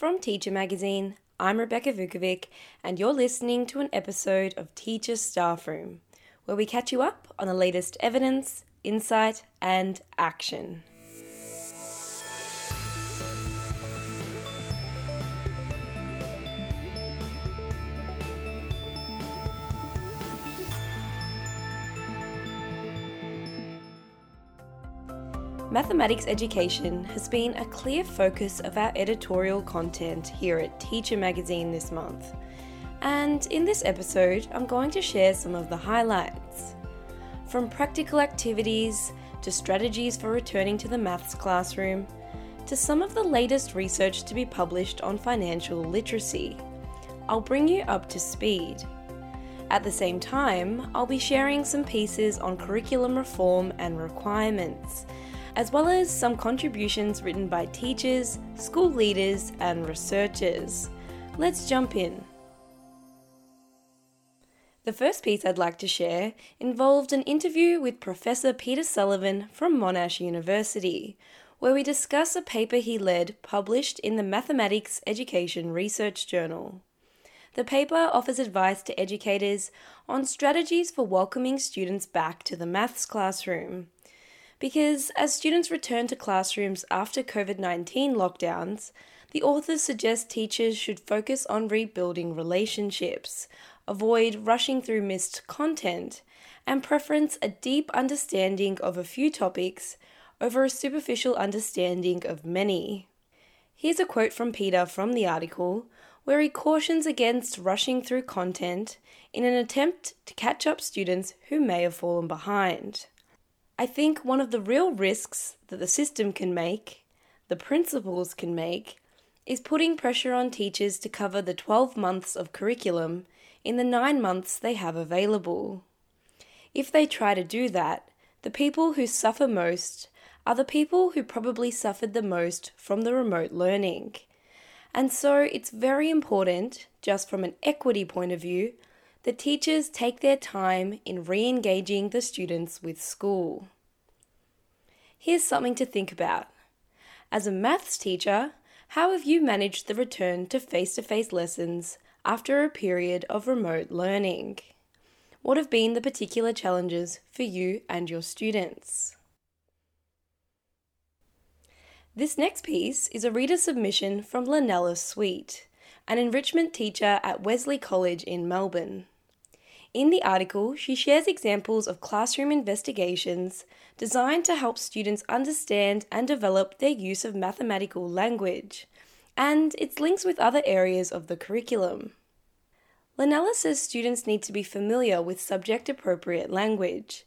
From Teacher Magazine, I'm Rebecca Vukovic, and you're listening to an episode of Teacher Staff Room, where we catch you up on the latest evidence, insight, and action. Mathematics education has been a clear focus of our editorial content here at Teacher Magazine this month. And in this episode, I'm going to share some of the highlights. From practical activities to strategies for returning to the maths classroom, to some of the latest research to be published on financial literacy, I'll bring you up to speed. At the same time, I'll be sharing some pieces on curriculum reform and requirements as well as some contributions written by teachers, school leaders, and researchers. Let's jump in. The first piece I'd like to share involved an interview with Professor Peter Sullivan from Monash University, where we discuss a paper he led published in the Mathematics Education Research Journal. The paper offers advice to educators on strategies for welcoming students back to the maths classroom because as students return to classrooms after COVID 19 lockdowns, the authors suggest teachers should focus on rebuilding relationships, avoid rushing through missed content, and preference a deep understanding of a few topics over a superficial understanding of many. Here's a quote from Peter from the article where he cautions against rushing through content in an attempt to catch up students who may have fallen behind. I think one of the real risks that the system can make, the principals can make, is putting pressure on teachers to cover the 12 months of curriculum in the 9 months they have available. If they try to do that, the people who suffer most are the people who probably suffered the most from the remote learning. And so it's very important, just from an equity point of view, that teachers take their time in re engaging the students with school. Here's something to think about. As a maths teacher, how have you managed the return to face to face lessons after a period of remote learning? What have been the particular challenges for you and your students? This next piece is a reader submission from Lanella Sweet, an enrichment teacher at Wesley College in Melbourne. In the article, she shares examples of classroom investigations designed to help students understand and develop their use of mathematical language, and its links with other areas of the curriculum. Lanella says students need to be familiar with subject appropriate language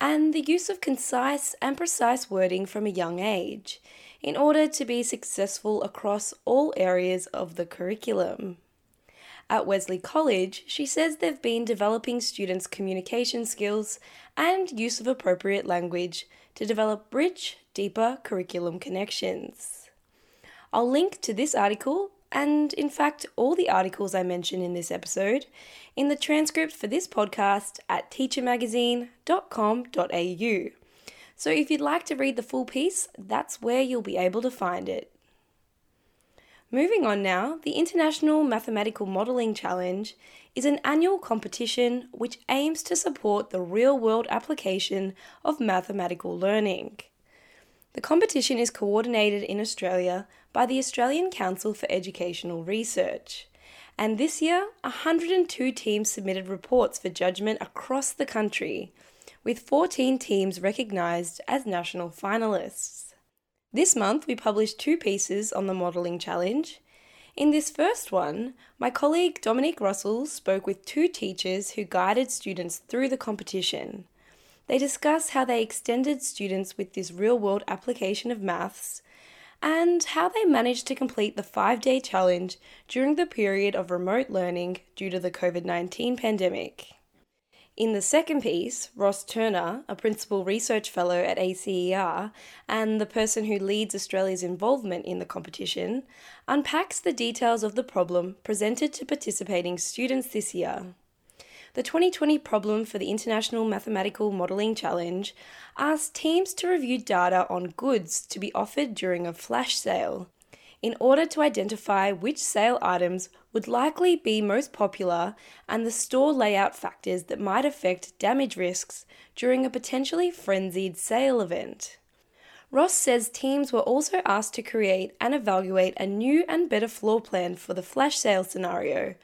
and the use of concise and precise wording from a young age in order to be successful across all areas of the curriculum. At Wesley College, she says they've been developing students' communication skills and use of appropriate language to develop rich, deeper curriculum connections. I'll link to this article and, in fact, all the articles I mention in this episode in the transcript for this podcast at teachermagazine.com.au. So if you'd like to read the full piece, that's where you'll be able to find it. Moving on now, the International Mathematical Modelling Challenge is an annual competition which aims to support the real world application of mathematical learning. The competition is coordinated in Australia by the Australian Council for Educational Research. And this year, 102 teams submitted reports for judgment across the country, with 14 teams recognised as national finalists. This month, we published two pieces on the modelling challenge. In this first one, my colleague Dominique Russell spoke with two teachers who guided students through the competition. They discuss how they extended students with this real world application of maths and how they managed to complete the five day challenge during the period of remote learning due to the COVID 19 pandemic. In the second piece, Ross Turner, a principal research fellow at ACER and the person who leads Australia's involvement in the competition, unpacks the details of the problem presented to participating students this year. The 2020 problem for the International Mathematical Modelling Challenge asked teams to review data on goods to be offered during a flash sale. In order to identify which sale items would likely be most popular and the store layout factors that might affect damage risks during a potentially frenzied sale event. Ross says teams were also asked to create and evaluate a new and better floor plan for the flash sale scenario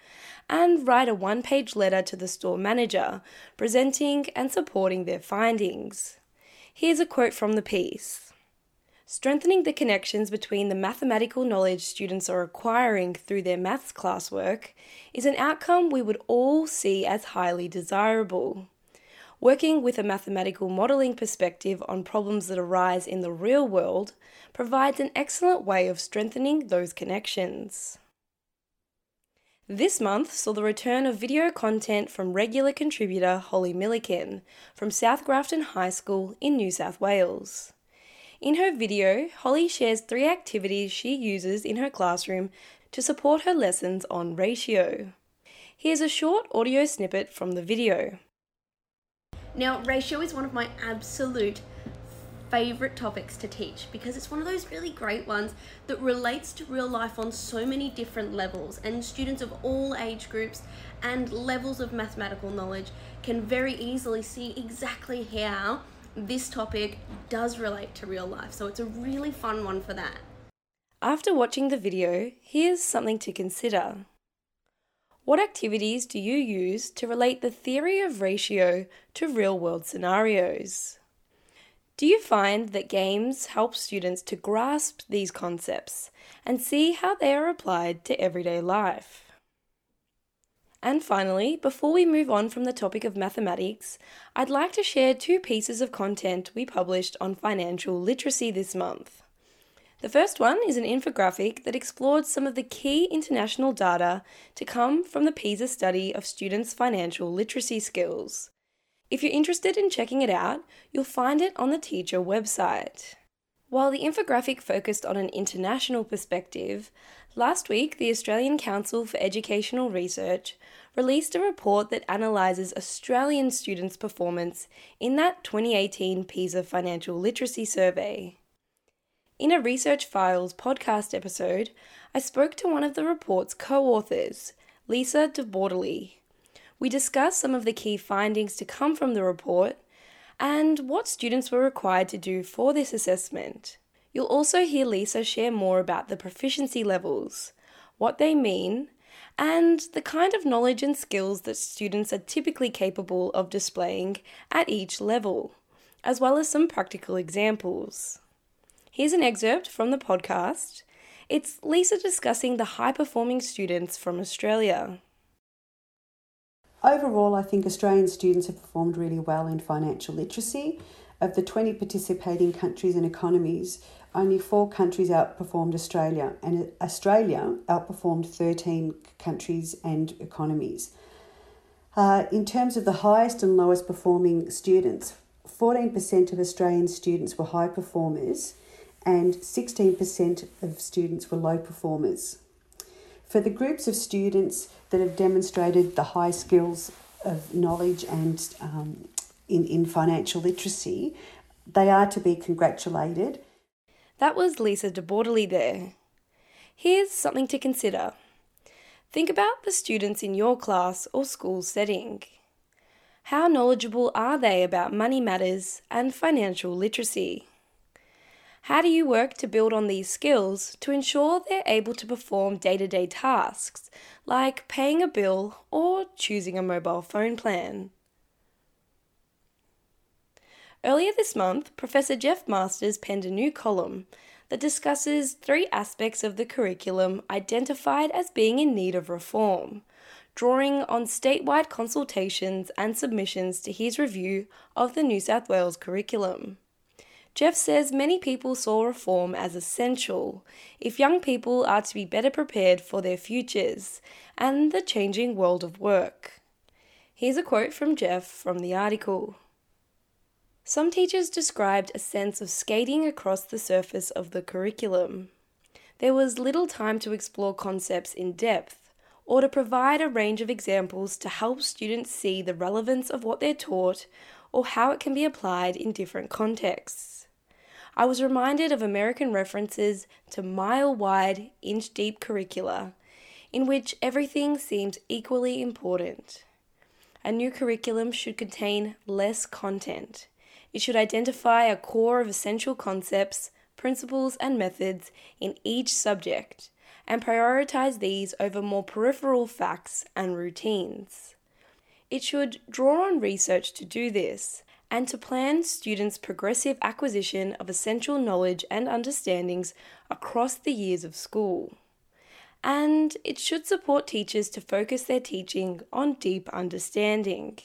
and write a one page letter to the store manager presenting and supporting their findings. Here's a quote from the piece. Strengthening the connections between the mathematical knowledge students are acquiring through their maths classwork is an outcome we would all see as highly desirable. Working with a mathematical modelling perspective on problems that arise in the real world provides an excellent way of strengthening those connections. This month saw the return of video content from regular contributor Holly Milliken from South Grafton High School in New South Wales. In her video, Holly shares three activities she uses in her classroom to support her lessons on ratio. Here's a short audio snippet from the video. Now, ratio is one of my absolute favorite topics to teach because it's one of those really great ones that relates to real life on so many different levels, and students of all age groups and levels of mathematical knowledge can very easily see exactly how this topic does relate to real life, so it's a really fun one for that. After watching the video, here's something to consider. What activities do you use to relate the theory of ratio to real world scenarios? Do you find that games help students to grasp these concepts and see how they are applied to everyday life? And finally, before we move on from the topic of mathematics, I'd like to share two pieces of content we published on financial literacy this month. The first one is an infographic that explored some of the key international data to come from the PISA study of students' financial literacy skills. If you're interested in checking it out, you'll find it on the teacher website. While the infographic focused on an international perspective, last week the Australian Council for Educational Research released a report that analyses Australian students' performance in that 2018 PISA Financial Literacy Survey. In a Research Files podcast episode, I spoke to one of the report's co authors, Lisa de Bortoli. We discussed some of the key findings to come from the report and what students were required to do for this assessment. You'll also hear Lisa share more about the proficiency levels, what they mean, and the kind of knowledge and skills that students are typically capable of displaying at each level, as well as some practical examples. Here's an excerpt from the podcast. It's Lisa discussing the high performing students from Australia. Overall, I think Australian students have performed really well in financial literacy. Of the 20 participating countries and economies, only four countries outperformed Australia, and Australia outperformed 13 countries and economies. Uh, in terms of the highest and lowest performing students, 14% of Australian students were high performers, and 16% of students were low performers. For the groups of students that have demonstrated the high skills of knowledge and um, in, in financial literacy, they are to be congratulated. That was Lisa de Bortoli there. Here's something to consider. Think about the students in your class or school setting. How knowledgeable are they about money matters and financial literacy? How do you work to build on these skills to ensure they're able to perform day to day tasks like paying a bill or choosing a mobile phone plan? Earlier this month, Professor Geoff Masters penned a new column that discusses three aspects of the curriculum identified as being in need of reform, drawing on statewide consultations and submissions to his review of the New South Wales curriculum. Geoff says many people saw reform as essential if young people are to be better prepared for their futures and the changing world of work. Here's a quote from Geoff from the article. Some teachers described a sense of skating across the surface of the curriculum. There was little time to explore concepts in depth or to provide a range of examples to help students see the relevance of what they're taught or how it can be applied in different contexts. I was reminded of American references to mile wide, inch deep curricula, in which everything seems equally important. A new curriculum should contain less content. It should identify a core of essential concepts, principles, and methods in each subject and prioritize these over more peripheral facts and routines. It should draw on research to do this and to plan students' progressive acquisition of essential knowledge and understandings across the years of school. And it should support teachers to focus their teaching on deep understanding.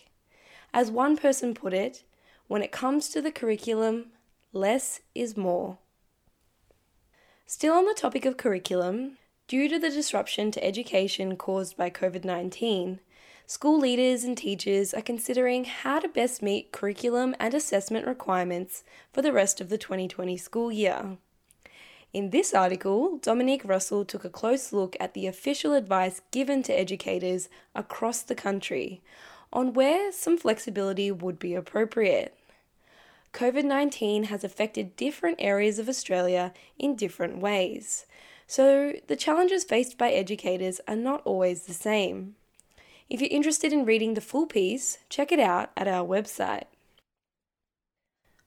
As one person put it, when it comes to the curriculum, less is more. Still on the topic of curriculum, due to the disruption to education caused by COVID 19, school leaders and teachers are considering how to best meet curriculum and assessment requirements for the rest of the 2020 school year. In this article, Dominique Russell took a close look at the official advice given to educators across the country on where some flexibility would be appropriate. COVID 19 has affected different areas of Australia in different ways, so the challenges faced by educators are not always the same. If you're interested in reading the full piece, check it out at our website.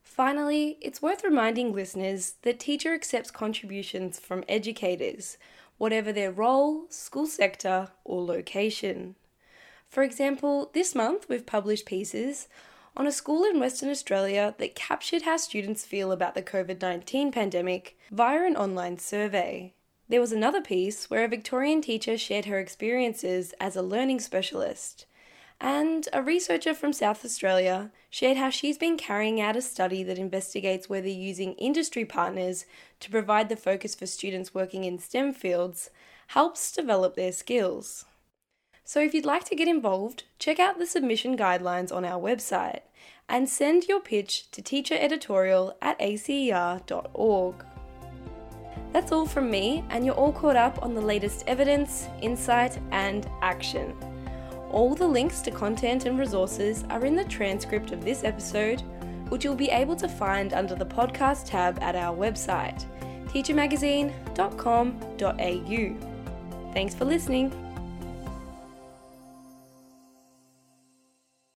Finally, it's worth reminding listeners that Teacher accepts contributions from educators, whatever their role, school sector, or location. For example, this month we've published pieces on a school in Western Australia that captured how students feel about the COVID 19 pandemic via an online survey. There was another piece where a Victorian teacher shared her experiences as a learning specialist. And a researcher from South Australia shared how she's been carrying out a study that investigates whether using industry partners to provide the focus for students working in STEM fields helps develop their skills. So, if you'd like to get involved, check out the submission guidelines on our website and send your pitch to teachereditorial at acer.org. That's all from me, and you're all caught up on the latest evidence, insight, and action. All the links to content and resources are in the transcript of this episode, which you'll be able to find under the podcast tab at our website, teachermagazine.com.au. Thanks for listening.